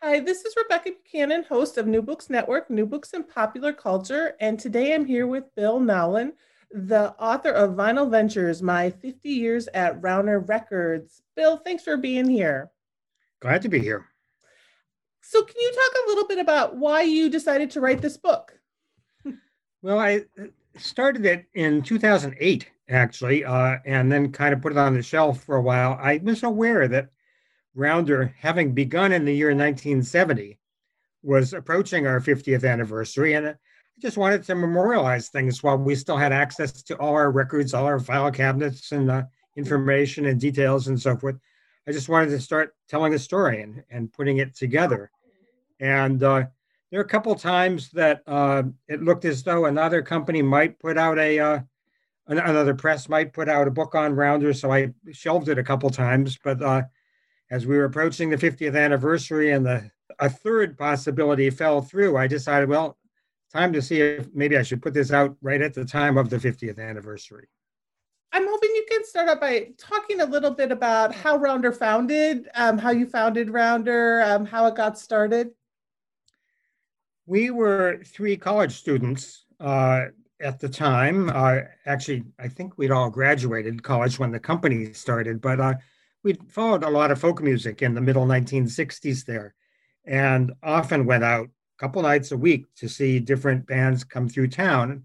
Hi, this is Rebekah Buchanan, host of New Books Network, New Books and Popular Culture. And today I'm here with Bill Nowlin, the author of Vinyl Ventures My 50 Years at Rounder Records. Bill, thanks for being here. Glad to be here. So, can you talk a little bit about why you decided to write this book? Well, I started it in 2008, actually, uh, and then kind of put it on the shelf for a while. I was aware that Rounder, having begun in the year 1970, was approaching our 50th anniversary. And I just wanted to memorialize things while we still had access to all our records, all our file cabinets, and uh, information and details and so forth. I just wanted to start telling the story and, and putting it together. And uh, there are a couple times that uh, it looked as though another company might put out a, uh, another press might put out a book on Rounder. So I shelved it a couple times, but uh, as we were approaching the 50th anniversary and the a third possibility fell through, I decided, well, time to see if maybe I should put this out right at the time of the 50th anniversary. I'm hoping you can start out by talking a little bit about how Rounder founded, um, how you founded Rounder, um, how it got started. We were three college students uh, at the time. Uh, actually, I think we'd all graduated college when the company started, but uh, we followed a lot of folk music in the middle 1960s there and often went out a couple nights a week to see different bands come through town.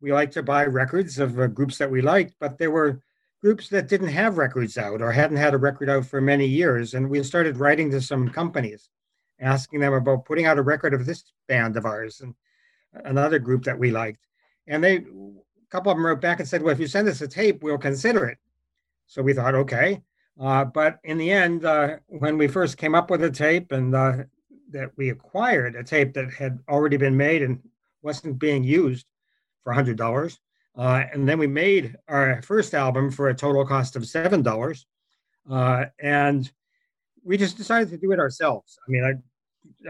We liked to buy records of uh, groups that we liked, but there were groups that didn't have records out or hadn't had a record out for many years. And we started writing to some companies, asking them about putting out a record of this band of ours and another group that we liked. And they, a couple of them wrote back and said, well, if you send us a tape, we'll consider it. So we thought, okay. Uh, but in the end, uh, when we first came up with a tape and uh, that we acquired a tape that had already been made and wasn't being used for $100, uh, and then we made our first album for a total cost of $7, uh, and we just decided to do it ourselves. I mean,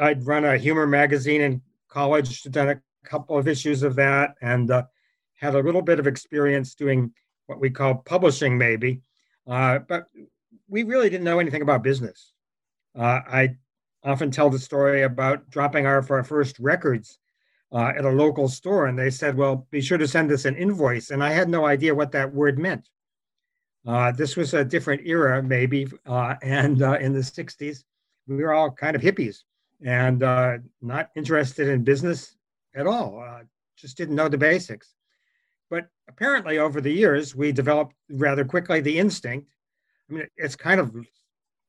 I, I'd run a humor magazine in college, done a couple of issues of that, and uh, had a little bit of experience doing what we call publishing, maybe. Uh, but we really didn't know anything about business. Uh, I often tell the story about dropping off our first records uh, at a local store, and they said, "Well, be sure to send us an invoice." And I had no idea what that word meant. Uh, this was a different era, maybe, uh, and uh, in the '60s, we were all kind of hippies and uh, not interested in business at all. just didn't know the basics. But apparently, over the years, we developed rather quickly the instinct I mean, it's kind of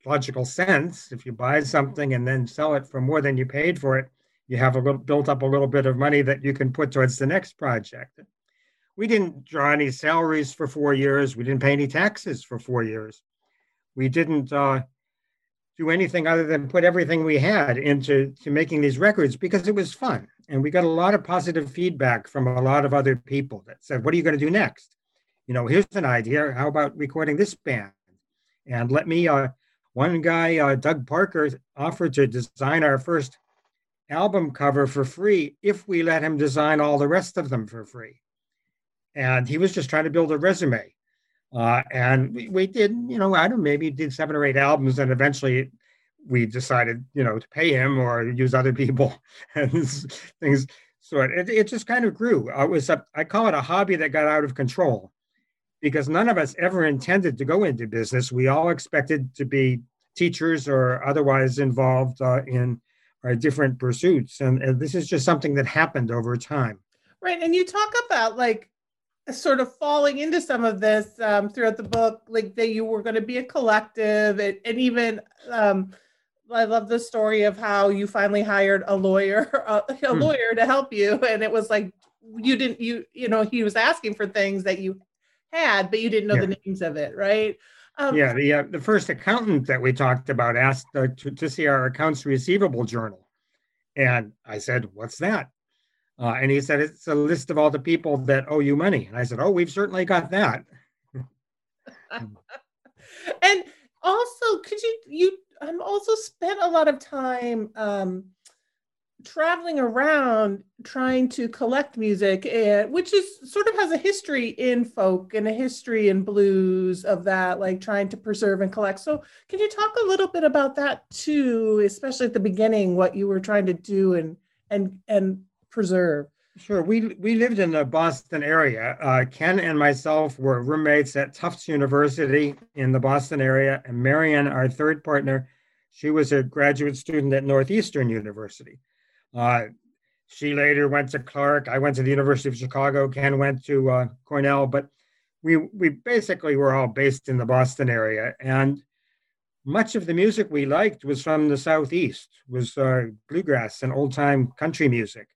logical sense. If you buy something and then sell it for more than you paid for it, you have a little built up a little bit of money that you can put towards the next project. We didn't draw any salaries for four years. We didn't pay any taxes for four years. We didn't uh, do anything other than put everything we had into to making these records because it was fun. And we got a lot of positive feedback from a lot of other people that said, "What are you going to do next? You know, here's an idea. How about recording this band? And let me, uh, one guy, uh, Doug Parker, offered to design our first album cover for free if we let him design all the rest of them for free. And he was just trying to build a resume. Uh, and we, we, did, you know, I don't maybe did seven or eight albums, and eventually we decided, you know, to pay him or use other people and things. So it, it just kind of grew. It was a, I call it a hobby that got out of control because none of us ever intended to go into business. We all expected to be teachers or otherwise involved uh, in our different pursuits. And, and this is just something that happened over time. Right. And you talk about like sort of falling into some of this um, throughout the book, like that you were going to be a collective, and, and even um, I love the story of how you finally hired a lawyer, a, a hmm. lawyer to help you, and it was like you didn't, you you know, he was asking for things that you had, but you didn't know yeah. the names of it, right? Um, yeah, the uh, the first accountant that we talked about asked uh, to, to see our accounts receivable journal, and I said, "What's that?" Uh, and he said, It's a list of all the people that owe you money. And I said, Oh, we've certainly got that. and also, could you, you um, also spent a lot of time um, traveling around trying to collect music, and, which is sort of has a history in folk and a history in blues of that, like trying to preserve and collect. So, can you talk a little bit about that too, especially at the beginning, what you were trying to do and and and preserve? Sure. We we lived in the Boston area. Uh, Ken and myself were roommates at Tufts University in the Boston area, and Marian, our third partner, she was a graduate student at Northeastern University. Uh, she later went to Clark. I went to the University of Chicago. Ken went to uh, Cornell, but we we basically were all based in the Boston area, and much of the music we liked was from the Southeast, was uh, bluegrass and old time country music.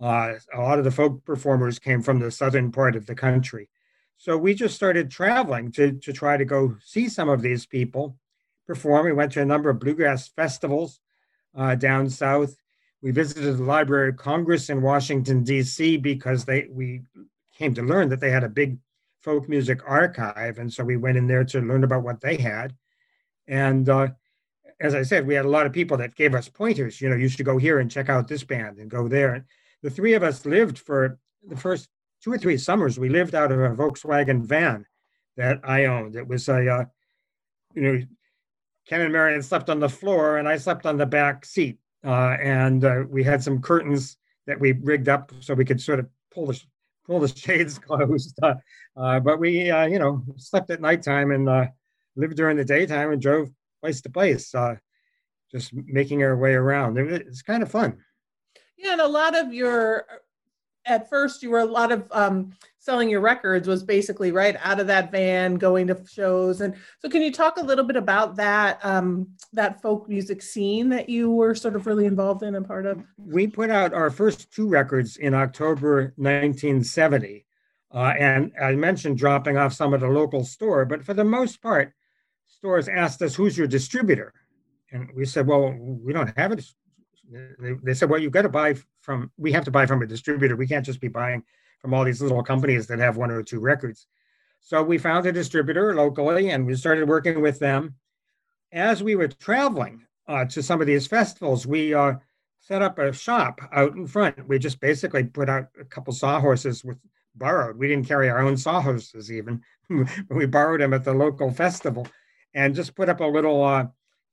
Uh, a lot of the folk performers came from the southern part of the country. So we just started traveling to, to try to go see some of these people perform. We went to a number of bluegrass festivals uh, down south. We visited the Library of Congress in Washington, D.C., because they we came to learn that they had a big folk music archive. And so we went in there to learn about what they had. And uh, as I said, we had a lot of people that gave us pointers. You know, you should go here and check out this band and go there the three of us lived for the first two or three summers. We lived out of a Volkswagen van that I owned. It was a, uh, you know, Ken and Marian slept on the floor, and I slept on the back seat. Uh, and uh, we had some curtains that we rigged up so we could sort of pull the pull the shades closed. Uh, uh, but we, uh, you know, slept at nighttime and lived during the daytime and drove place to place, just making our way around. It, it's kind of fun. Yeah, and a lot of your at first you were a lot of um, selling your records was basically right out of that van going to shows and so can you talk a little bit about that um, that folk music scene that you were sort of really involved in and part of we put out our first two records in october 1970 uh, and i mentioned dropping off some at a local store but for the most part stores asked us who's your distributor and we said well we don't have it they, they said, well, you've got to buy from, we have to buy from a distributor. We can't just be buying from all these little companies that have one or two records. So we found a distributor locally and we started working with them. As we were traveling uh, to some of these festivals, we uh, set up a shop out in front. We just basically put out a couple sawhorses with borrowed. We didn't carry our own sawhorses even. we borrowed them at the local festival and just put up a little uh,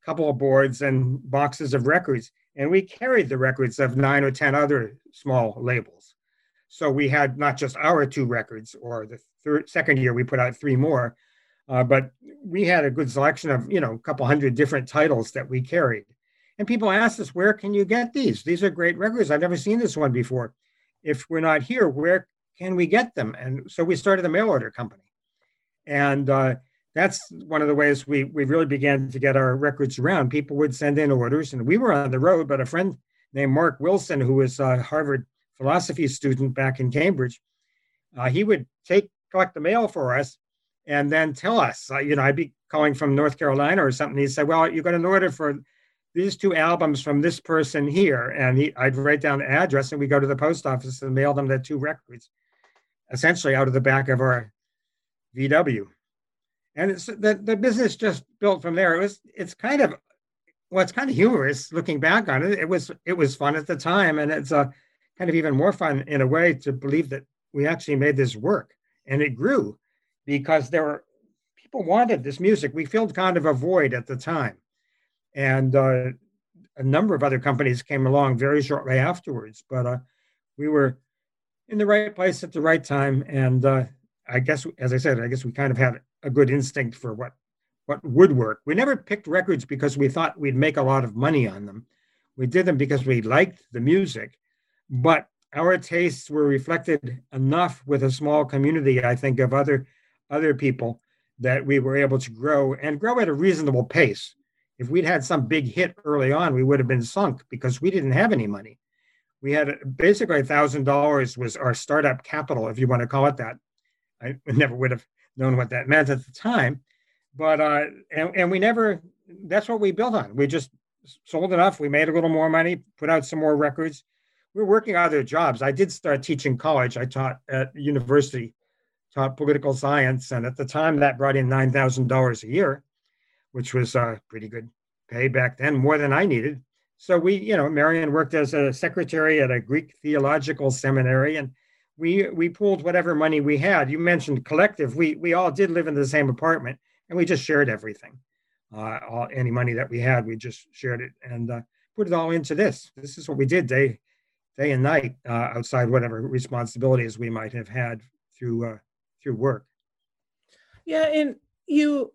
couple of boards and boxes of records and we carried the records of nine or 10 other small labels. So we had not just our two records, or the third, second year we put out three more, uh, but we had a good selection of, you know, a couple hundred different titles that we carried. And people asked us, where can you get these? These are great records. I've never seen this one before. If we're not here, where can we get them? And so we started a mail order company. And uh, that's one of the ways we we really began to get our records around. People would send in orders, and we were on the road. But a friend named Mark Wilson, who was a Harvard philosophy student back in Cambridge, uh, he would take collect the mail for us, and then tell us. Uh, you know, I'd be calling from North Carolina or something. He said, "Well, you got an order for." These two albums from this person here, and he, I'd write down the address, and we'd go to the post office and mail them the two records, essentially out of the back of our VW and it's the, the business just built from there. It was it's kind of well, it's kind of humorous looking back on it. It was it was fun at the time, and it's a kind of even more fun in a way to believe that we actually made this work, and it grew because there were people wanted this music. We filled kind of a void at the time, and uh, a number of other companies came along very shortly afterwards. But uh, we were in the right place at the right time, and uh, I guess, as I said, I guess we kind of had a good instinct for what what would work. We never picked records because we thought we'd make a lot of money on them. We did them because we liked the music, but our tastes were reflected enough with a small community, I think, of other other people that we were able to grow and grow at a reasonable pace. If we'd had some big hit early on, we would have been sunk because we didn't have any money. We had basically a thousand dollars was our startup capital, if you want to call it that. I never would have known what that meant at the time, but uh, and, and we never. That's what we built on. We just sold enough. We made a little more money, put out some more records. We were working other jobs. I did start teaching college. I taught at university, taught political science, and at the time that brought in nine thousand dollars a year, which was uh, pretty good pay back then, more than I needed. So we, you know, Marian worked as a secretary at a Greek theological seminary, and we we pooled whatever money we had. You mentioned collective. We we all did live in the same apartment, and we just shared everything. Uh, all, any money that we had, we just shared it and uh, put it all into this. This is what we did day day and night, uh, outside whatever responsibilities we might have had through uh, through work. Yeah, and you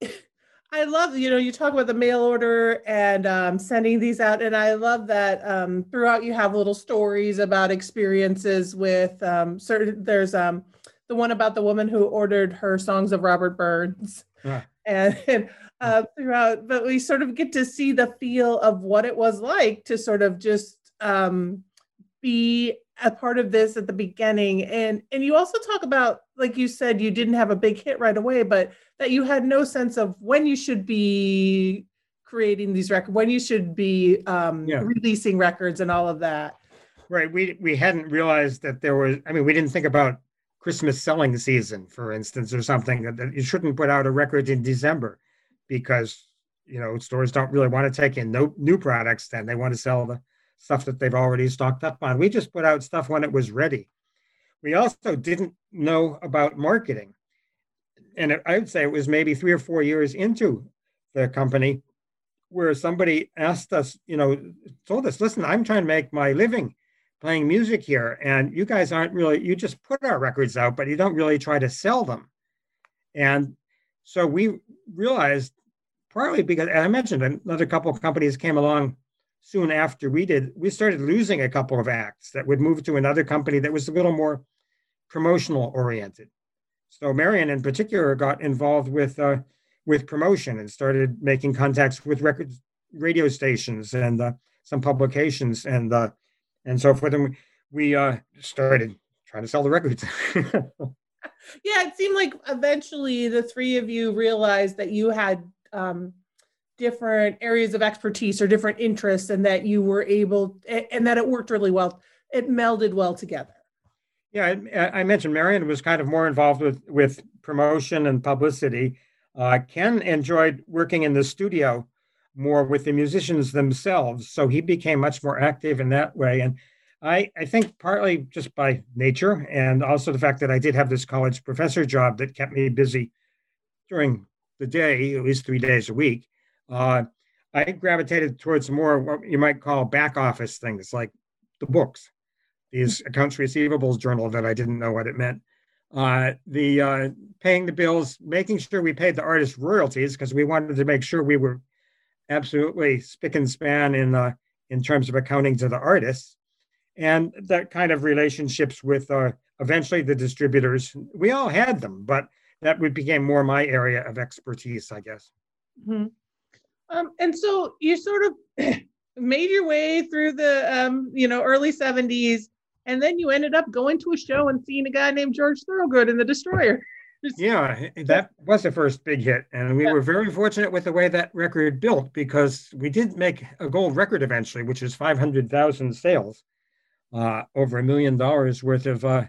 I love, you know, you talk about the mail order and um, sending these out. And I love that um, throughout you have little stories about experiences with um, certain, there's um, the one about the woman who ordered her songs of Robert Burns. Yeah. And, and uh, throughout, but we sort of get to see the feel of what it was like to sort of just um, be a part of this at the beginning. And and you also talk about like you said you didn't have a big hit right away but that you had no sense of when you should be creating these records when you should be um, yeah. releasing records and all of that. Right. We we hadn't realized that there was i mean we didn't think about christmas selling season for instance or something that you shouldn't put out a record in december because you know stores don't really want to take in no new products then. They want to sell the stuff that they've already stocked up on. We just put out stuff when it was ready. We also didn't know about marketing. And I would say it was maybe three or four years into the company where somebody asked us, you know, told us, listen, I'm trying to make my living playing music here. And you guys aren't really, you just put our records out, but you don't really try to sell them. And so we realized partly because I mentioned another couple of companies came along soon after we did, we started losing a couple of acts that would move to another company that was a little more promotional oriented. So Marian, in particular, got involved with uh, with promotion and started making contacts with record radio stations and uh, some publications and uh, and so forth. And we uh, started trying to sell the records. yeah, it seemed like eventually the three of you realized that you had um, different areas of expertise or different interests and that you were able and that it worked really well it melded well together yeah i, I mentioned marian was kind of more involved with with promotion and publicity uh, ken enjoyed working in the studio more with the musicians themselves so he became much more active in that way and I, I think partly just by nature and also the fact that I did have this college professor job that kept me busy during the day, at least three days a week. Uh, I gravitated towards more what you might call back office things like the books, these accounts receivables journal that I didn't know what it meant. Uh, the uh, paying the bills, making sure we paid the artist royalties because we wanted to make sure we were absolutely spick and span in uh, in terms of accounting to the artists, and that kind of relationships with uh, eventually the distributors. We all had them, but that became more my area of expertise, I guess. Mm-hmm. Um, and so you sort of made your way through the um, you know early 70s and then you ended up going to a show and seeing a guy named George Thorogood in the Destroyer. yeah, that was the first big hit. And we yeah. were very fortunate with the way that record built because we did make a gold record eventually, which is 500,000 sales, uh, over a million dollars worth of uh,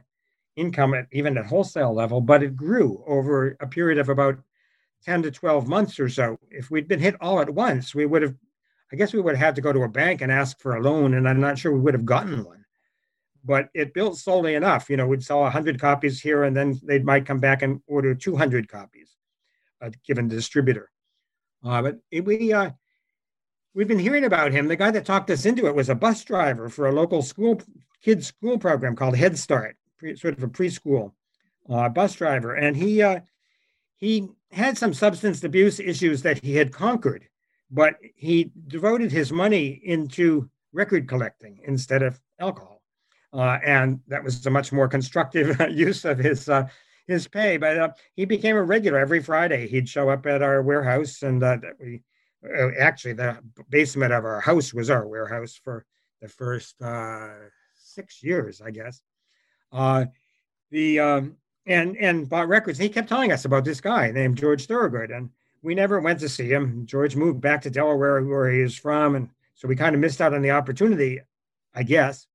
income at even at wholesale level. But it grew over a period of about 10 to 12 months or so. If we'd been hit all at once, we would have, I guess we would have had to go to a bank and ask for a loan, and I'm not sure we would have gotten one. But it built slowly enough. You know, we'd sell 100 copies here, and then they might come back and order 200 copies, uh, given the distributor. Uh, but we, uh, we've been hearing about him. The guy that talked us into it was a bus driver for a local school kids school program called Head Start, pre, sort of a preschool uh, bus driver, and he uh, he had some substance abuse issues that he had conquered, but he devoted his money into record collecting instead of alcohol. Uh, and that was a much more constructive use of his uh, his pay. But uh, he became a regular every Friday. He'd show up at our warehouse, and uh, we uh, actually the basement of our house was our warehouse for the first uh, six years, I guess. the um, and and bought records. He kept telling us about this guy named George Thorogood, and we never went to see him. George moved back to Delaware, where he is from, and so we kind of missed out on the opportunity, I guess.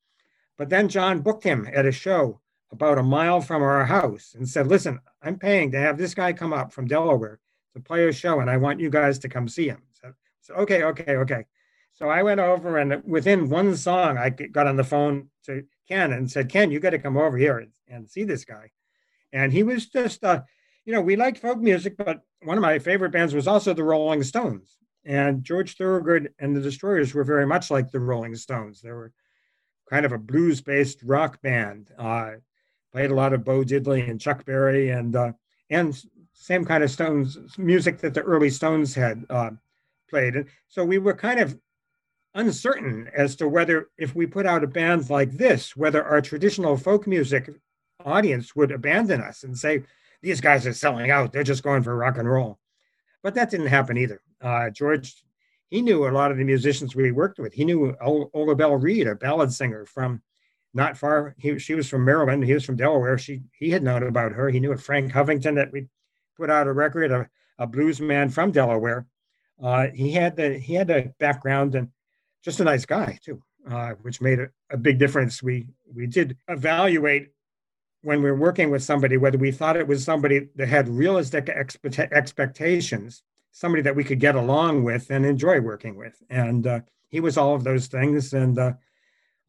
But then John booked him at a show about a mile from our house and said, "Listen, I'm paying to have this guy come up from Delaware to play a show, and I want you guys to come see him." So, so okay, okay, okay. So I went over, and within one song, I got on the phone to Ken and said, "Ken, you got to come over here and, and see this guy." And he was just, uh, you know, we liked folk music, but one of my favorite bands was also the Rolling Stones. And George Thorogood and the Destroyers were very much like the Rolling Stones. They were kind of a blues based rock band. Uh, played a lot of Bo Diddley and Chuck Berry and uh, and same kind of Stones music that the early Stones had uh, played. And so we were kind of uncertain as to whether if we put out a band like this, whether our traditional folk music audience would abandon us and say, these guys are selling out. They're just going for rock and roll. But that didn't happen either. Uh, George, he knew a lot of the musicians we worked with. He knew Ola Belle Reed, a ballad singer from not far. He, she was from Maryland. He was from Delaware. She he had known about her. He knew of Frank Hovington that we put out a record, a, a blues man from Delaware. Uh, he had the he had a background and just a nice guy too, uh, which made a, a big difference. We we did evaluate when we are working with somebody, whether we thought it was somebody that had realistic expect- expectations, somebody that we could get along with and enjoy working with. And uh, he was all of those things. And uh,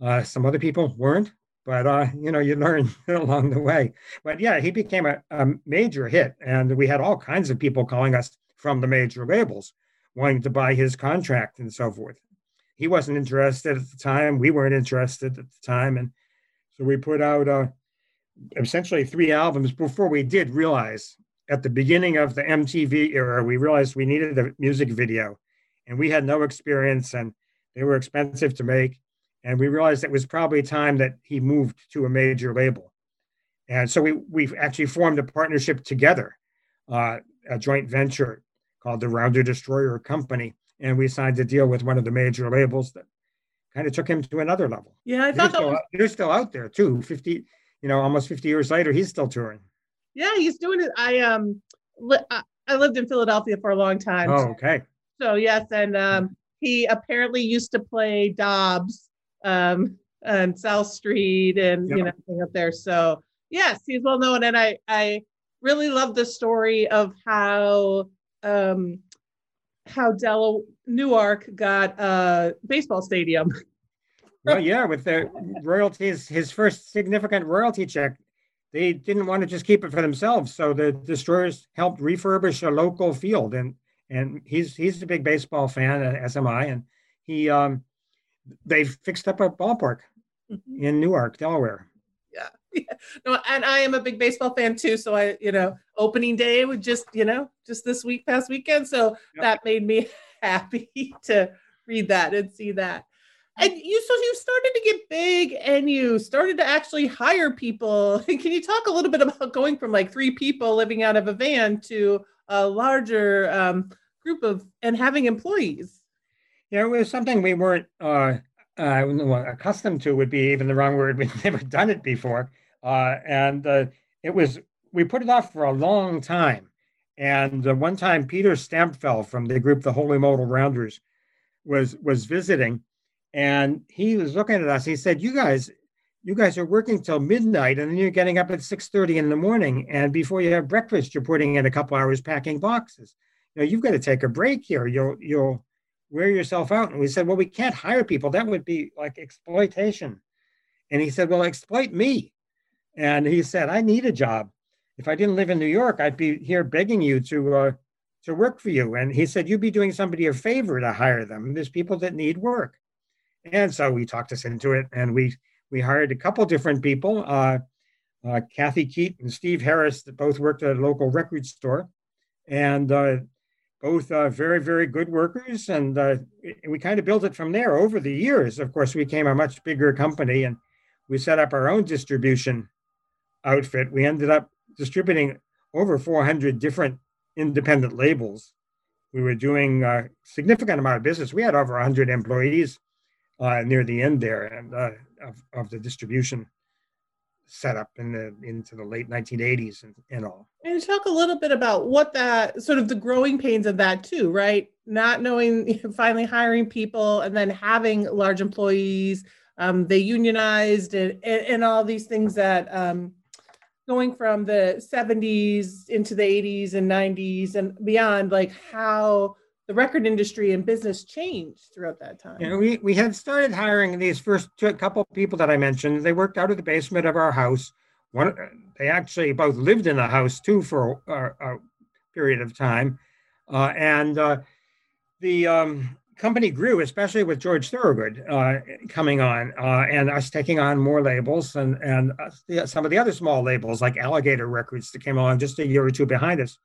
uh, some other people weren't, but uh, you know, you learn along the way. But yeah, he became a, a major hit. And we had all kinds of people calling us from the major labels wanting to buy his contract and so forth. He wasn't interested at the time. We weren't interested at the time. And so we put out uh, essentially three albums before we did realize at the beginning of the MTV era, we realized we needed a music video and we had no experience and they were expensive to make. And we realized it was probably time that he moved to a major label. And so we, we've actually formed a partnership together, uh, a joint venture called the Rounder Destroyer Company. And we signed a deal with one of the major labels that kind of took him to another level. Yeah, I thought they're, still, was... they're still out there too. 50, you know, almost 50 years later, he's still touring. Yeah, he's doing it. I um li- I lived in Philadelphia for a long time. Oh, okay. So yes, and um he apparently used to play Dobbs um on South Street and yep. you know up there. So yes, he's well known and I I really love the story of how um how Della Newark got a baseball stadium. well, yeah, with the royalties, his first significant royalty check, they didn't want to just keep it for themselves. So the destroyers helped refurbish a local field, and and he's he's a big baseball fan at SMI, and he um they fixed up a ballpark mm-hmm. in Newark, Delaware. Yeah. yeah. No, and I am a big baseball fan too. So I, you know, opening day would just, you know, just this week past weekend. So yep. that made me happy to read that and see that and you so you started to get big and you started to actually hire people. Can you talk a little bit about going from like three people living out of a van to a larger um, group of and having employees? Yeah it was something we weren't uh, uh, accustomed to would be even the wrong word. We'd never done it before. Uh, and uh, it was we put it off for a long time. And one time peter stampfel from the group the holy modal rounders was was visiting and he was looking at us. He said, "You guys, you guys are working till midnight, and then you're getting up at six thirty in the morning, and before you have breakfast, you're putting in a couple hours packing boxes. You know, you've got to take a break here. You'll you'll wear yourself out." And we said, "Well, we can't hire people. That would be like exploitation." And he said, "Well, exploit me." And he said, "I need a job. If I didn't live in New York, I'd be here begging you to." Uh, to work for you. And he said, You'd be doing somebody a favor to hire them. There's people that need work. And so he talked us into it, and we we hired a couple different people, uh, uh, Kathy Keat and Steve Harris, that both worked at a local record store, and uh, both uh, very, very good workers. And uh, we kind of built it from there over the years. Of course, we became a much bigger company and we set up our own distribution outfit. We ended up distributing over 400 different independent labels. We were doing a significant amount of business. We had over 100 employees uh, near the end there and uh, of, of the distribution set up in the into the late 1980s and, and all. And talk a little bit about what that sort of the growing pains of that too, right? Not knowing, finally hiring people, and then having large employees. Um, they unionized and, and, and all these things that um, going from the 70s into the 80s and 90s and beyond, like how the record industry and business changed throughout that time. Yeah, we, we had started hiring these first two, couple people that I mentioned. They worked out of the basement of our house. One, they actually both lived in the house too for a, a period of time, uh, and uh, the um, company grew, especially with George Thorogood uh, coming on uh, and us taking on more labels and and some of the other small labels like Alligator Records that came along just a year or two behind us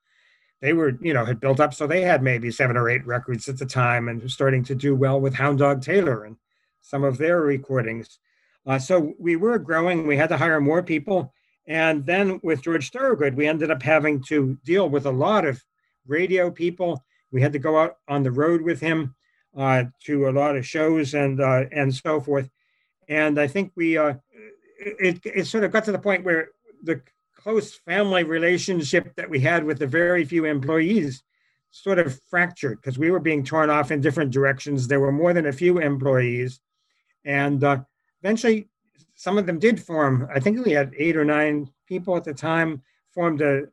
they were, you know, had built up. So they had maybe seven or eight records at the time and starting to do well with Hound Dog Taylor and some of their recordings. Uh, so we were growing. We had to hire more people. And then with George Thorogood, we ended up having to deal with a lot of radio people. We had to go out on the road with him uh, to a lot of shows and uh, and so forth. And I think we uh, it, it sort of got to the point where the close family relationship that we had with the very few employees sort of fractured because we were being torn off in different directions. There were more than a few employees. And uh, eventually, some of them did form, I think we had eight or nine people at the time, formed a,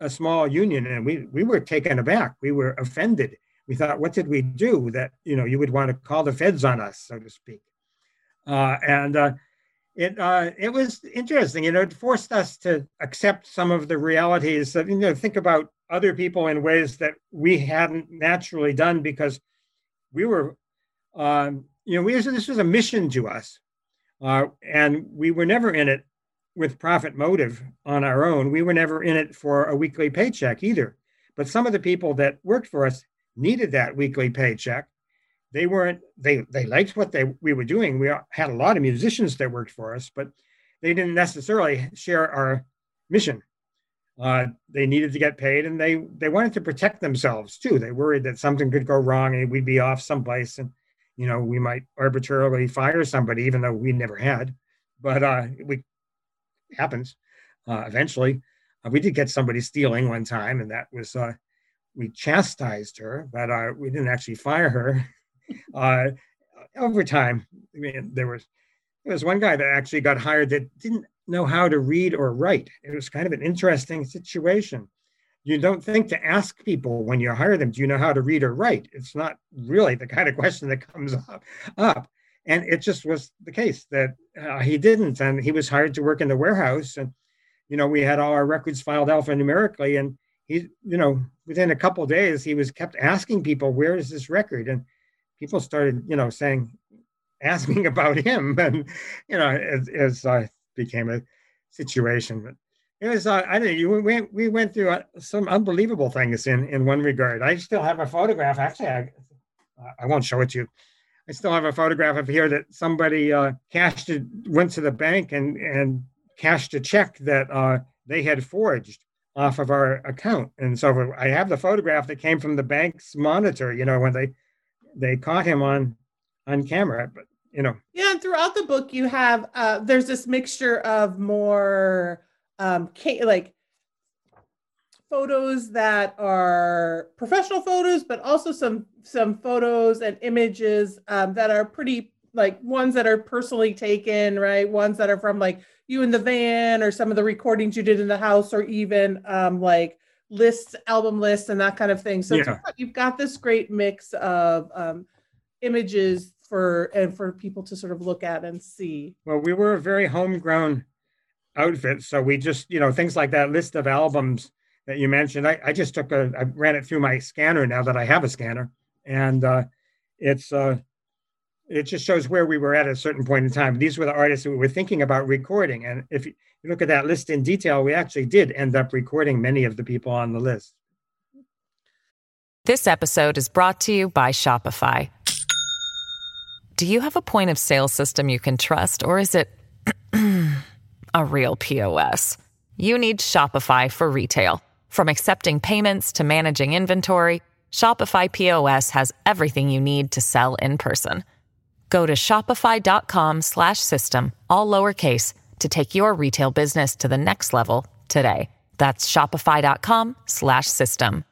a small union. And we, we were taken aback. We were offended. We thought, what did we do that, you know, you would want to call the feds on us, so to speak. Uh, and uh, it uh, it was interesting. You know, it forced us to accept some of the realities of you know think about other people in ways that we hadn't naturally done because we were um, you know we this was a mission to us, uh, and we were never in it with profit motive on our own. We were never in it for a weekly paycheck either. But some of the people that worked for us needed that weekly paycheck they weren't they they liked what they we were doing. We had a lot of musicians that worked for us but they didn't necessarily share our mission. Uh, they needed to get paid and they they wanted to protect themselves too. They worried that something could go wrong and we'd be off someplace and you know we might arbitrarily fire somebody even though we never had. But uh we happens uh, eventually. Uh, we did get somebody stealing one time and that was uh we chastised her but uh we didn't actually fire her uh, over time, I mean, there was there was one guy that actually got hired that didn't know how to read or write. It was kind of an interesting situation. You don't think to ask people when you hire them, do you know how to read or write? It's not really the kind of question that comes up. up. And it just was the case that uh, he didn't. And he was hired to work in the warehouse. And, you know, we had all our records filed alphanumerically. And he, you know, within a couple days, he was kept asking people, where is this record? And people started, you know, saying, asking about him, and you know, as, as uh, became a situation. But it was, uh, I don't know, went, we went through uh, some unbelievable things in in one regard. I still have a photograph. Actually, I, I won't show it to you. I still have a photograph of here that somebody uh, cashed it, went to the bank and and cashed a check that uh, they had forged off of our account. And so I have the photograph that came from the bank's monitor. You know, when they they caught him on on camera but you know. Yeah and throughout the book you have uh there's this mixture of more um like photos that are professional photos but also some some photos and images um, that are pretty like ones that are personally taken right? Ones that are from like you in the van or some of the recordings you did in the house or even um like lists, album lists, and that kind of thing. So yeah. you've got this great mix of um, images for and for people to sort of look at and see. Well, we were a very homegrown outfit, so we just you know things like that list of albums that you mentioned. I, I just took a I ran it through my scanner now that I have a scanner, and uh, it's uh, it just shows where we were at, at a certain point in time. These were the artists that we were thinking about recording, and if you look at that list in detail, we actually did end up recording many of the people on the list. This episode is brought to you by Shopify. Do you have a point of sale system you can trust, or is it a real POS? You need Shopify for retail. From accepting payments to managing inventory, Shopify POS has everything you need to sell in person. Go to shopify.com slash system, all lowercase to take your retail business to the next level today. That's shopify.com slash system.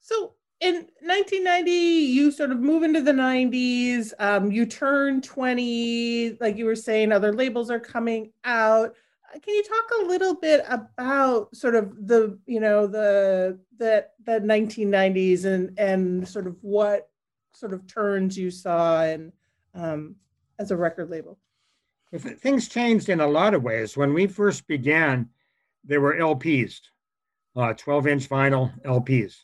So in 1990, you sort of move into the 90s. Um, you turn 20, like you were saying, other labels are coming out. Uh, can you talk a little bit about sort of the, you know, the the the 1990s and and sort of what sort of turns you saw and um, as a record label? Things changed in a lot of ways. When we first began, there were LPs, uh, 12 inch vinyl LPs,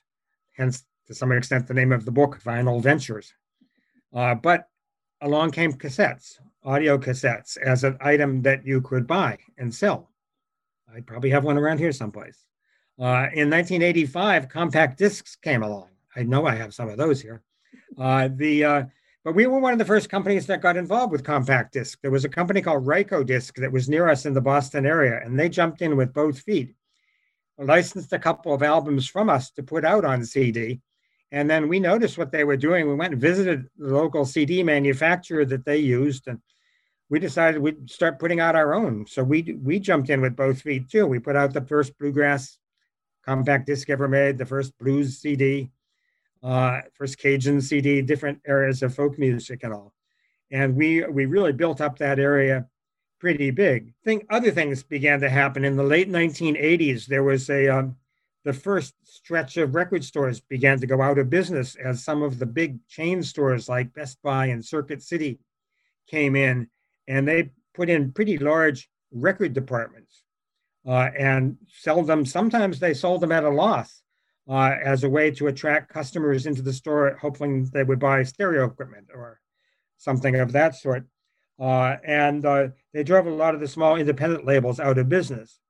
hence to some extent the name of the book, Vinyl Ventures. Uh, but along came cassettes, audio cassettes, as an item that you could buy and sell. I probably have one around here someplace. Uh, in 1985, compact discs came along. I know I have some of those here. Uh, the uh, but we were one of the first companies that got involved with compact disc. There was a company called Rykodisc that was near us in the Boston area, and they jumped in with both feet, licensed a couple of albums from us to put out on CD. And then we noticed what they were doing. We went and visited the local CD manufacturer that they used, and we decided we'd start putting out our own. So we we jumped in with both feet too. We put out the first bluegrass compact disc ever made, the first blues CD, uh, first Cajun CD, different areas of folk music and all. And we we really built up that area pretty big. Think other things began to happen in the late 1980s. There was a um, the first stretch of record stores began to go out of business as some of the big chain stores like Best Buy and Circuit City came in, and they put in pretty large record departments uh, and sell them. Sometimes they sold them at a loss uh, as a way to attract customers into the store, hoping they would buy stereo equipment or something of that sort. Uh, and uh, they drove a lot of the small independent labels out of business.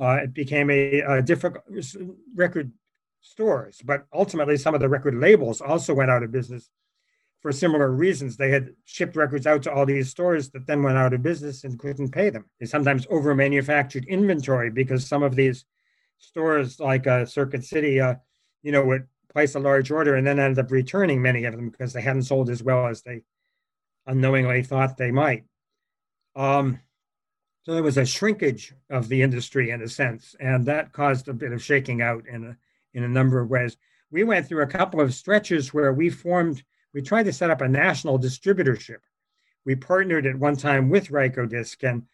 Uh, it became a, a difficult record stores, but ultimately some of the record labels also went out of business for similar reasons. They had shipped records out to all these stores that then went out of business and couldn't pay them. They sometimes over manufactured inventory because some of these stores like uh, Circuit City, uh, you know, would place a large order and then end up returning many of them because they hadn't sold as well as they unknowingly thought they might. Um, so there was a shrinkage of the industry in a sense, and that caused a bit of shaking out in a, in a number of ways. We went through a couple of stretches where we formed, we tried to set up a national distributorship. We partnered at one time with Rykodisc and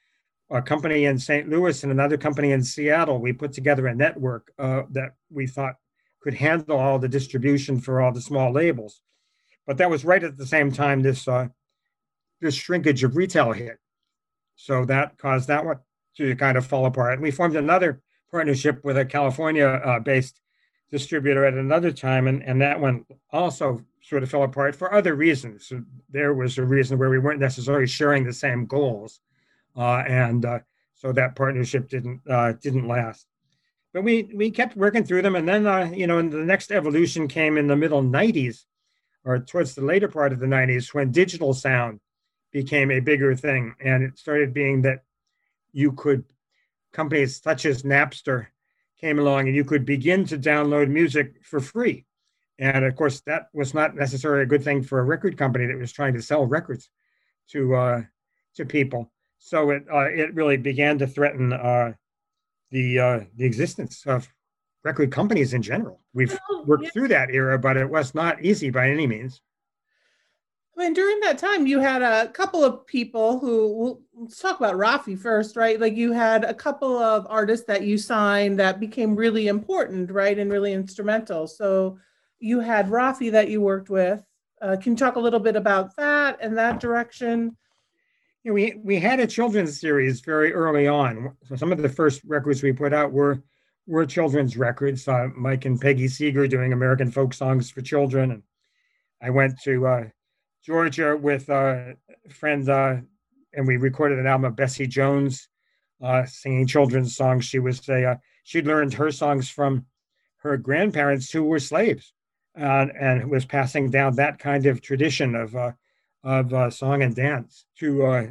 a company in St. Louis and another company in Seattle. We put together a network uh, that we thought could handle all the distribution for all the small labels. But that was right at the same time this uh, this shrinkage of retail hit. So that caused that one to kind of fall apart. And we formed another partnership with a California uh, distributor at another time, and, and that one also sort of fell apart for other reasons. So there was a reason where we weren't necessarily sharing the same goals and uh, so that partnership didn't uh, didn't last. But we we kept working through them, and then you know, and the next evolution came in the middle '90s, or towards the later part of the '90s, when digital sound became a bigger thing, and it started being that you could companies such as Napster came along, and you could begin to download music for free. And of course, that was not necessarily a good thing for a record company that was trying to sell records to uh, to people. So it uh, it really began to threaten uh, the uh, the existence of record companies in general. We've well, worked yeah. through that era, but it was not easy by any means. I mean, during that time, you had a couple of people who, let's talk about Raffi first, right? Like you had a couple of artists that you signed that became really important, right? And really instrumental. So you had Raffi that you worked with. Uh, can you talk a little bit about that and that direction? You know, we we had a children's series very early on. So some of the first records we put out were were children's records. Uh, Mike and Peggy Seeger doing American folk songs for children, and I went to uh, Georgia with uh, friends, uh, and we recorded an album of Bessie Jones uh, singing children's songs. She was a uh, she'd learned her songs from her grandparents who were slaves, uh, and was passing down that kind of tradition of of uh, song and dance to uh,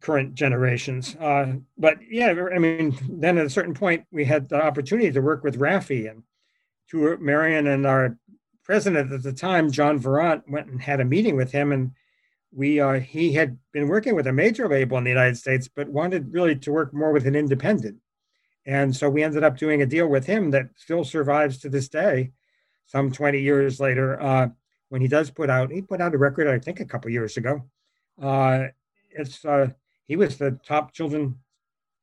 current generations. Uh, but yeah, I mean, then at a certain point, we had the opportunity to work with Raffi and to Marian and our president at the time, John Virant, went and had a meeting with him, and we uh, he had been working with a major label in the United States, but wanted really to work more with an independent. And so we ended up doing a deal with him that still survives to this day, some 20 years later. Uh, when he does put out, he put out a record, I think, a couple years ago. Uh, it's uh, he was the top children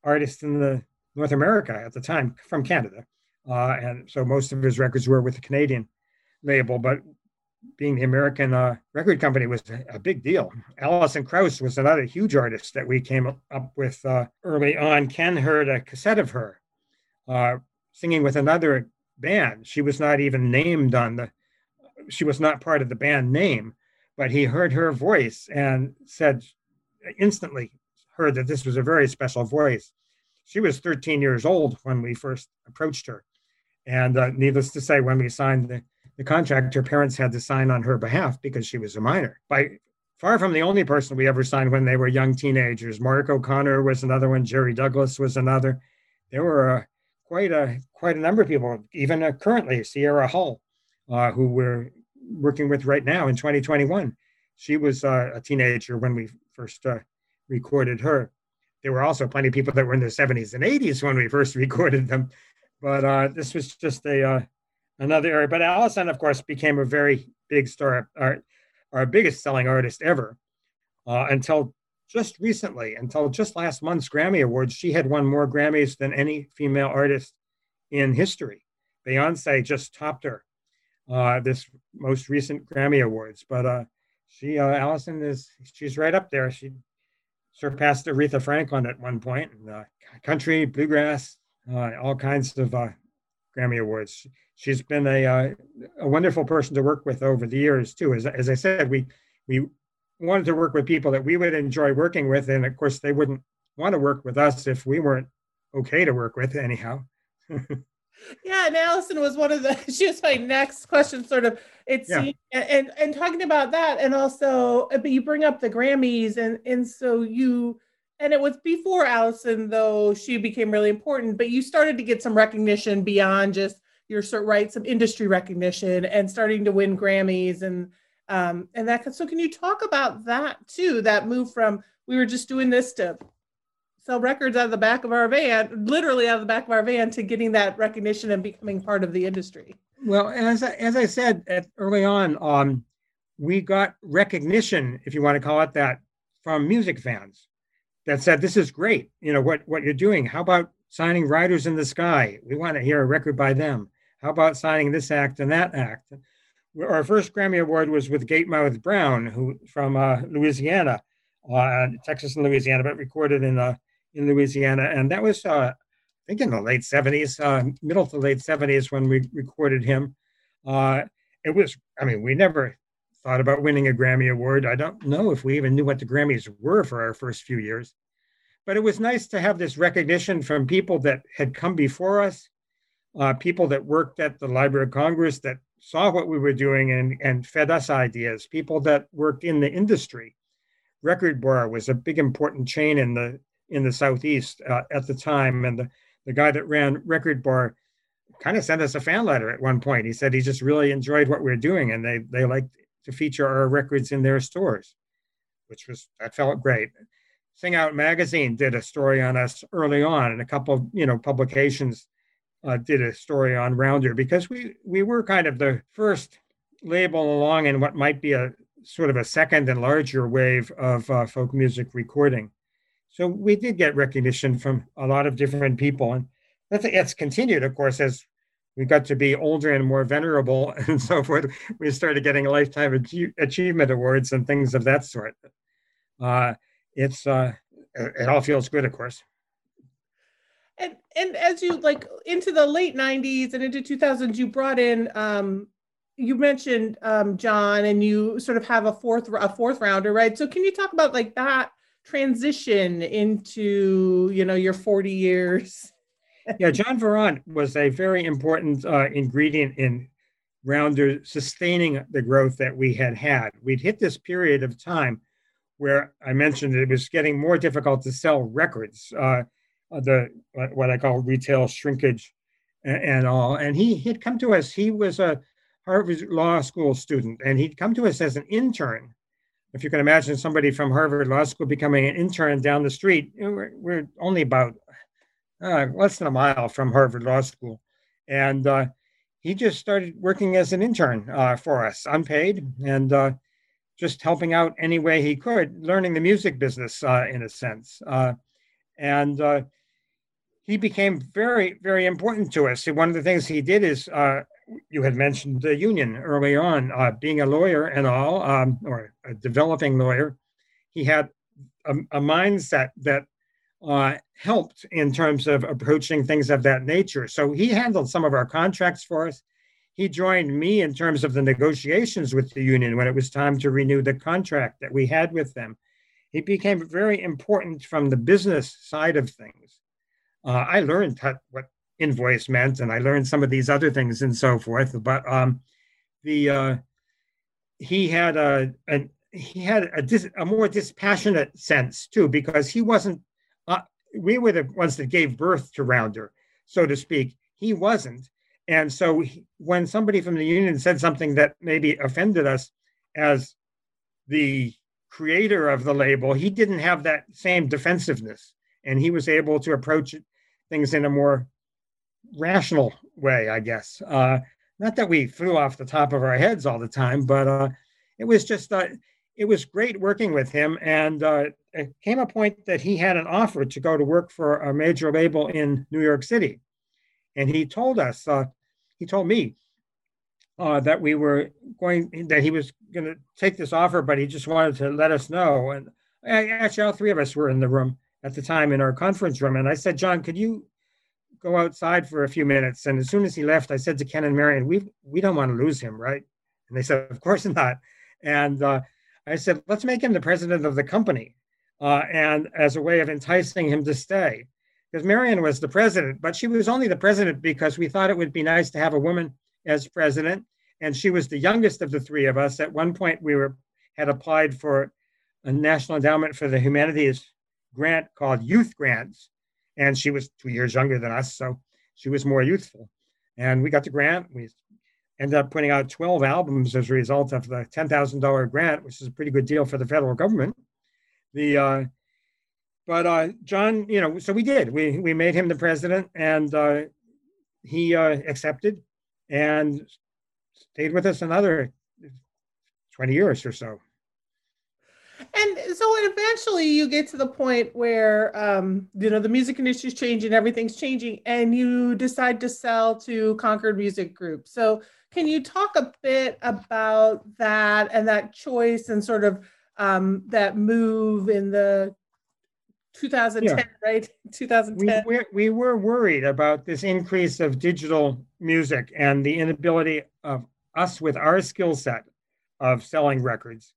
artist in the North America at the time from Canada, uh, and so most of his records were with the Canadian label. But being the American uh, record company was a big deal. Alison Krauss was another huge artist that we came up with uh, early on. Ken heard a cassette of her uh, singing with another band. She was not even named on the she was not part of the band name, but he heard her voice and said instantly heard that this was a very special voice. She was 13 years old when we first approached her. And uh, needless to say, when we signed the, the contract, her parents had to sign on her behalf because she was a minor. By far from the only person we ever signed when they were young teenagers. Mark O'Connor was another one. Jerry Douglas was another. There were uh, quite a quite a number of people, even uh, currently Sierra Hull, uh, who we're working with right now in 2021. She was uh, a teenager when we first uh, recorded her. There were also plenty of people that were in their 70s and 80s when we first recorded them, but uh, this was just a uh, another area. But Alison, of course, became a very big star, our, our biggest selling artist ever, uh, until just recently, until just last month's Grammy Awards. She had won more Grammys than any female artist in history. Beyonce just topped her uh, this most recent Grammy Awards. But uh, she, uh, Alison, is she's right up there. She surpassed Aretha Franklin at one point. Uh, country, bluegrass, uh, all kinds of uh, Grammy Awards. She's been a, uh, a wonderful person to work with over the years too. As, as I said, we we wanted to work with people that we would enjoy working with, and of course, they wouldn't want to work with us if we weren't okay to work with anyhow. yeah and Alison was one of the she was my next question sort of it's yeah. and and talking about that and also uh, but you bring up the grammys and and so you and it was before Alison though she became really important but you started to get some recognition beyond just your sort right some industry recognition and starting to win grammys and um and that so can you talk about that too that move from we were just doing this to sell records out of the back of our van, literally out of the back of our van, to getting that recognition and becoming part of the industry. Well, as I, as I said at, early on, um, we got recognition, if you want to call it that, from music fans that said, "This is great. You know what what you're doing. How about signing Riders in the Sky? We want to hear a record by them. How about signing this act and that act?" Our first Grammy Award was with Gatemouth Brown, who from uh, Louisiana, uh, Texas and Louisiana, but recorded in uh, in Louisiana, and that was uh, I think in the late '70s, uh, middle to late '70s when we recorded him. Uh, it was, I mean, we never thought about winning a Grammy Award. I don't know if we even knew what the Grammys were for our first few years, but it was nice to have this recognition from people that had come before us, uh, people that worked at the Library of Congress that saw what we were doing and, and fed us ideas, people that worked in the industry. Record Bar was a big important chain in the in the southeast uh, at the time, and the the guy that ran Record Bar kind of sent us a fan letter at one point. He said he just really enjoyed what we are doing, and they they liked to feature our records in their stores, which was that felt great. Sing Out Magazine did a story on us early on, and a couple of you know publications uh, did a story on Rounder because we we were kind of the first label along in what might be a sort of a second and larger wave of uh, folk music recording. So we did get recognition from a lot of different people, and that's it's continued, of course, as we got to be older and more venerable and so forth. We started getting lifetime achievement awards and things of that sort. Uh, it's uh, it all feels good, of course. And and as you like into the late '90s and into 2000s, you brought in um, you mentioned um, John, and you sort of have a fourth a fourth rounder, right? So can you talk about like that? Transition into you know your 40 years yeah, John Virant was a very important uh, ingredient in Rounder sustaining the growth that we had had. We'd hit this period of time where I mentioned it was getting more difficult to sell records, uh, the what I call retail shrinkage and, and all. And he had come to us. He was a Harvard Law School student, and he'd come to us as an intern. If you can imagine somebody from Harvard Law School becoming an intern down the street, we're, we're only about uh, less than a mile from Harvard Law School. And uh, he just started working as an intern uh, for us, unpaid, and uh, just helping out any way he could, learning the music business uh, in a sense. Uh, and he became very, very important to us. One of the things he did is you had mentioned the union early on, being a lawyer and all, um, or a developing lawyer. He had a, a mindset that uh, helped in terms of approaching things of that nature. So he handled some of our contracts for us. He joined me in terms of the negotiations with the union when it was time to renew the contract that we had with them. He became very important from the business side of things. Uh, I learned what invoice meant, and I learned some of these other things and so forth. But um, the uh, he had a, he had a, dis, a more dispassionate sense too, because he wasn't uh, we were the ones that gave birth to Rounder, so to speak. He wasn't. And so he, when somebody from the union said something that maybe offended us as the creator of the label, he didn't have that same defensiveness. And he was able to approach things in a more rational way, I guess. Uh, not that we flew off the top of our heads all the time, but uh, it was just, uh, it was great working with him. And uh, it came a point that he had an offer to go to work for a major label in New York City. And he told us, uh, he told me uh, that we were going, that he was going to take this offer, but he just wanted to let us know. And actually, all three of us were in the room at the time in our conference room. And I said, John, could you go outside for a few minutes? And as soon as he left, I said to Ken and Marian, we, we don't want to lose him, right? And they said, of course not. And uh, I said, let's make him the president of the company uh, and as a way of enticing him to stay. Because Marian was the president, but she was only the president because we thought it would be nice to have a woman as president. And she was the youngest of the three of us. At one point, we were had applied for a National Endowment for the Humanities grant called Youth Grants, and she was two years younger than us, so she was more youthful. And we got the grant. We ended up putting out 12 albums as a result of the $10,000 grant, which is a pretty good deal for the federal government. The uh, but uh, John, you know, so we did. We we made him the president, and uh, he uh, accepted and stayed with us another twenty years or so. And so eventually you get to the point where um, you know the music industry is changing, everything's changing, and you decide to sell to Concord Music Group. So can you talk a bit about that and that choice and sort of um, that move in the 2010, yeah. right? 2010. We, we were worried about this increase of digital music and the inability of us with our skill set of selling records.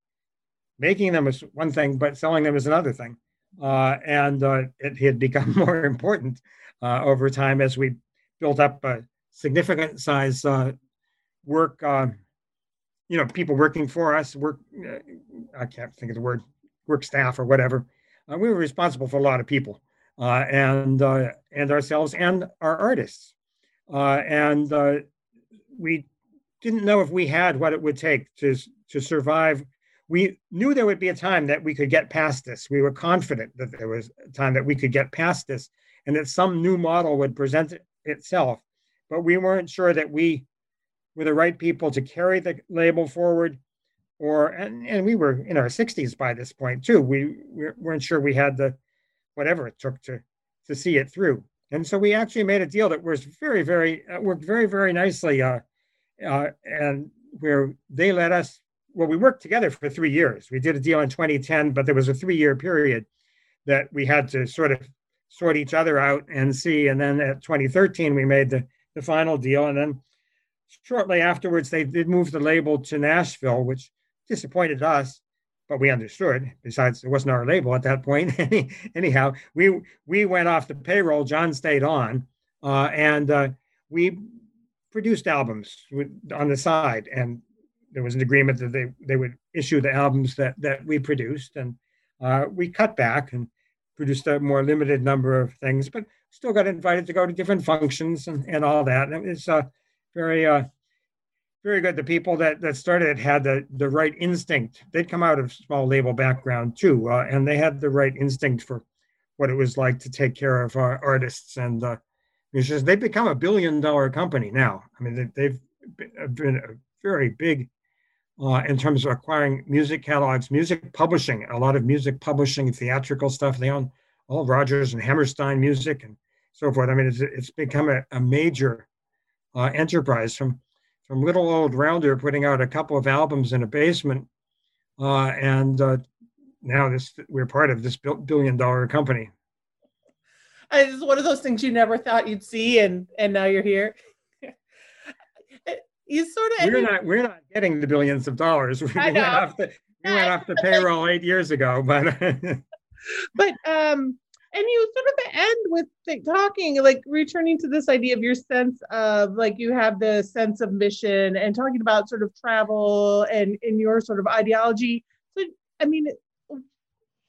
Making them is one thing, but selling them is another thing. Uh, and uh, it had become more important uh, over time as we built up a significant size uh, work uh, you know, people working for us, work, uh, I can't think of the word, work staff or whatever. Uh, we were responsible for a lot of people and and ourselves and our artists. And we didn't know if we had what it would take to to survive. We knew there would be a time that we could get past this. We were confident that there was a time that we could get past this and that some new model would present itself. But we weren't sure that we were the right people to carry the label forward or and, and we were in our 60s by this point too we, we weren't sure we had the whatever it took to to see it through and so we actually made a deal that was very very uh, worked very very nicely uh, uh, and where they let us well we worked together for three years we did a deal in 2010 but there was a three year period that we had to sort of sort each other out and see and then at 2013 we made the the final deal and then shortly afterwards, they did move the label to Nashville, which disappointed us, but we understood. Besides, it wasn't our label at that point. Anyhow, we we went off the payroll. John stayed on, uh, and uh, we produced albums on the side, and there was an agreement that they they would issue the albums that that we produced, and uh, we cut back and produced a more limited number of things, but still got invited to go to different functions and, and all that. And it's uh, very uh, very good. The people that that started it had the the right instinct. They'd come out of small label background too, uh, and they had the right instinct for what it was like to take care of our artists and uh, musicians. They've become a billion dollar company now. I mean, they've been a very big uh, in terms of acquiring music catalogs, music publishing, a lot of music publishing, theatrical stuff. They own all Rodgers and Hammerstein music and so forth. I mean, it's, it's become a, a major uh, enterprise from from little old Rounder putting out a couple of albums in a basement, uh, and uh, now this we're part of this billion dollar company. It's one of those things you never thought you'd see, and and now you're here. You sort of we're not we're not getting the billions of dollars. We went off the we went off the payroll eight years ago, but but um and you sort of end with talking like returning to this idea of your sense of like you have the sense of mission and talking about sort of travel and in your sort of ideology. So i mean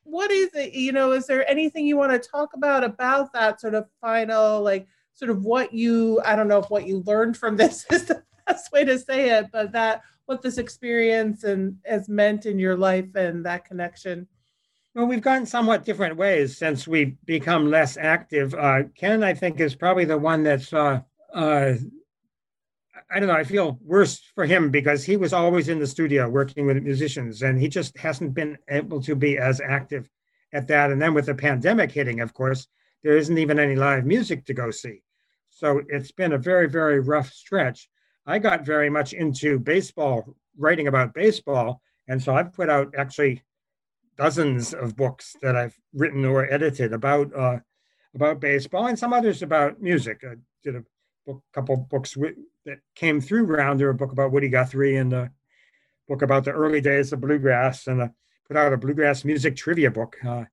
what is it you know is there anything you want to talk about about that sort of final like sort of what you i don't know if what you learned from this is the best way to say it but that what this experience and has meant in your life and that connection well, we've gone somewhat different ways since we've become less active. Uh, Ken, I think, is probably the one that's, uh, uh, I don't know, I feel worse for him because he was always in the studio working with musicians and he just hasn't been able to be as active at that. And then with the pandemic hitting, of course, there isn't even any live music to go see. So it's been a very, very rough stretch. I got very much into baseball, writing about baseball. And so I've put out actually dozens of books that I've written or edited about uh, about baseball and some others about music. I did a book, couple books with, that came through Rounder, a book about Woody Guthrie and a book about the early days of bluegrass, and a, put out a bluegrass music trivia book. Uh,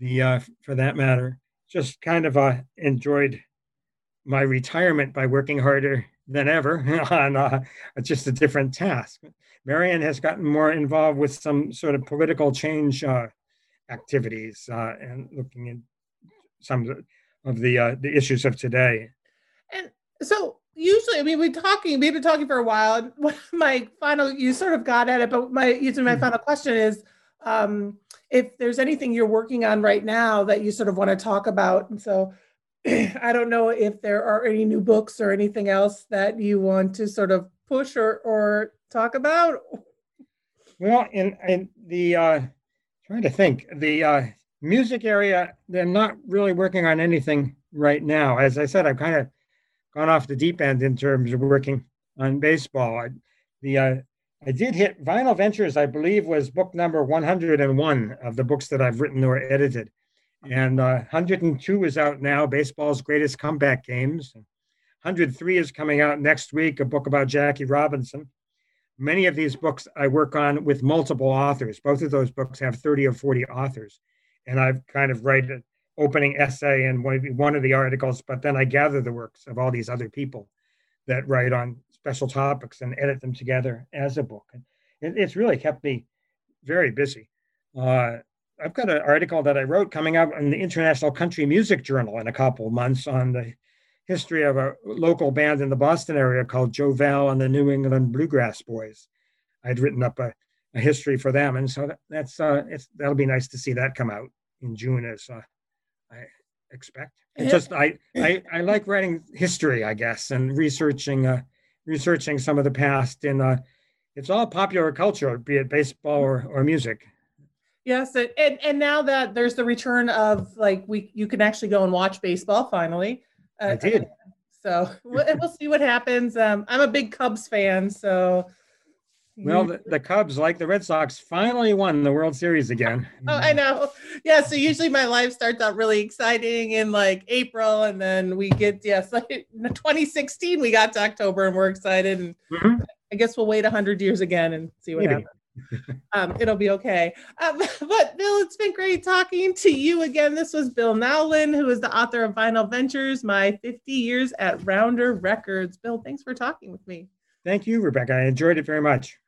the uh, for that matter, just kind of uh, enjoyed my retirement by working harder than ever on uh, just a different task. Marian has gotten more involved with some sort of political change uh, activities uh, and looking at some of the uh, the issues of today. And so usually, I mean, we're talking, we've been talking for a while. And my final, you sort of got at it, but my my mm-hmm. final question is, um, if there's anything you're working on right now that you sort of want to talk about. And so I don't know if there are any new books or anything else that you want to sort of push or or talk about? Well, in, in the uh, trying to think, the uh, music area, they're not really working on anything right now. As I said, I've kind of gone off the deep end in terms of working on baseball. I, the uh, I did hit Vinyl Ventures, I believe, was book number 101 of the books that I've written or edited. And uh, 102 is out now, baseball's greatest comeback games. 103 is coming out next week, a book about Jackie Robinson. Many of these books I work on with multiple authors. Both of those books have 30 or 40 authors. And I've kind of write an opening essay in one of the articles, but then I gather the works of all these other people that write on special topics and edit them together as a book. And it's really kept me very busy. Uh, I've got an article that I wrote coming out in the International Country Music Journal in a couple of months on the history of a local band in the Boston area called Joe Val and the New England Bluegrass Boys. I'd written up a, a history for them, and so that, that's uh, it's that'll be nice to see that come out in June as uh, I expect. It's just I, I I like writing history, I guess, and researching uh, researching some of the past in uh, it's all popular culture, be it baseball or, or music. Yes, and and now that there's the return of like we you can actually go and watch baseball finally. Uh, I did. So we'll, we'll see what happens. Um, I'm a big Cubs fan, so. Well, the, the, Cubs, like the Red Sox, finally won the World Series again. Oh, I know. Yeah. So usually my life starts out really exciting in like April, and then we get yes, like 2016 we got to October, and we're excited, and mm-hmm. I guess we'll wait hundred years again and see what Maybe. happens. Um, it'll be okay. Um, but Bill, it's been great talking to you again. This was Bill Nowlin, who is the author of Vinyl Ventures, My 50 Years at Rounder Records. Bill, thanks for talking with me. Thank you, Rebekah. I enjoyed it very much.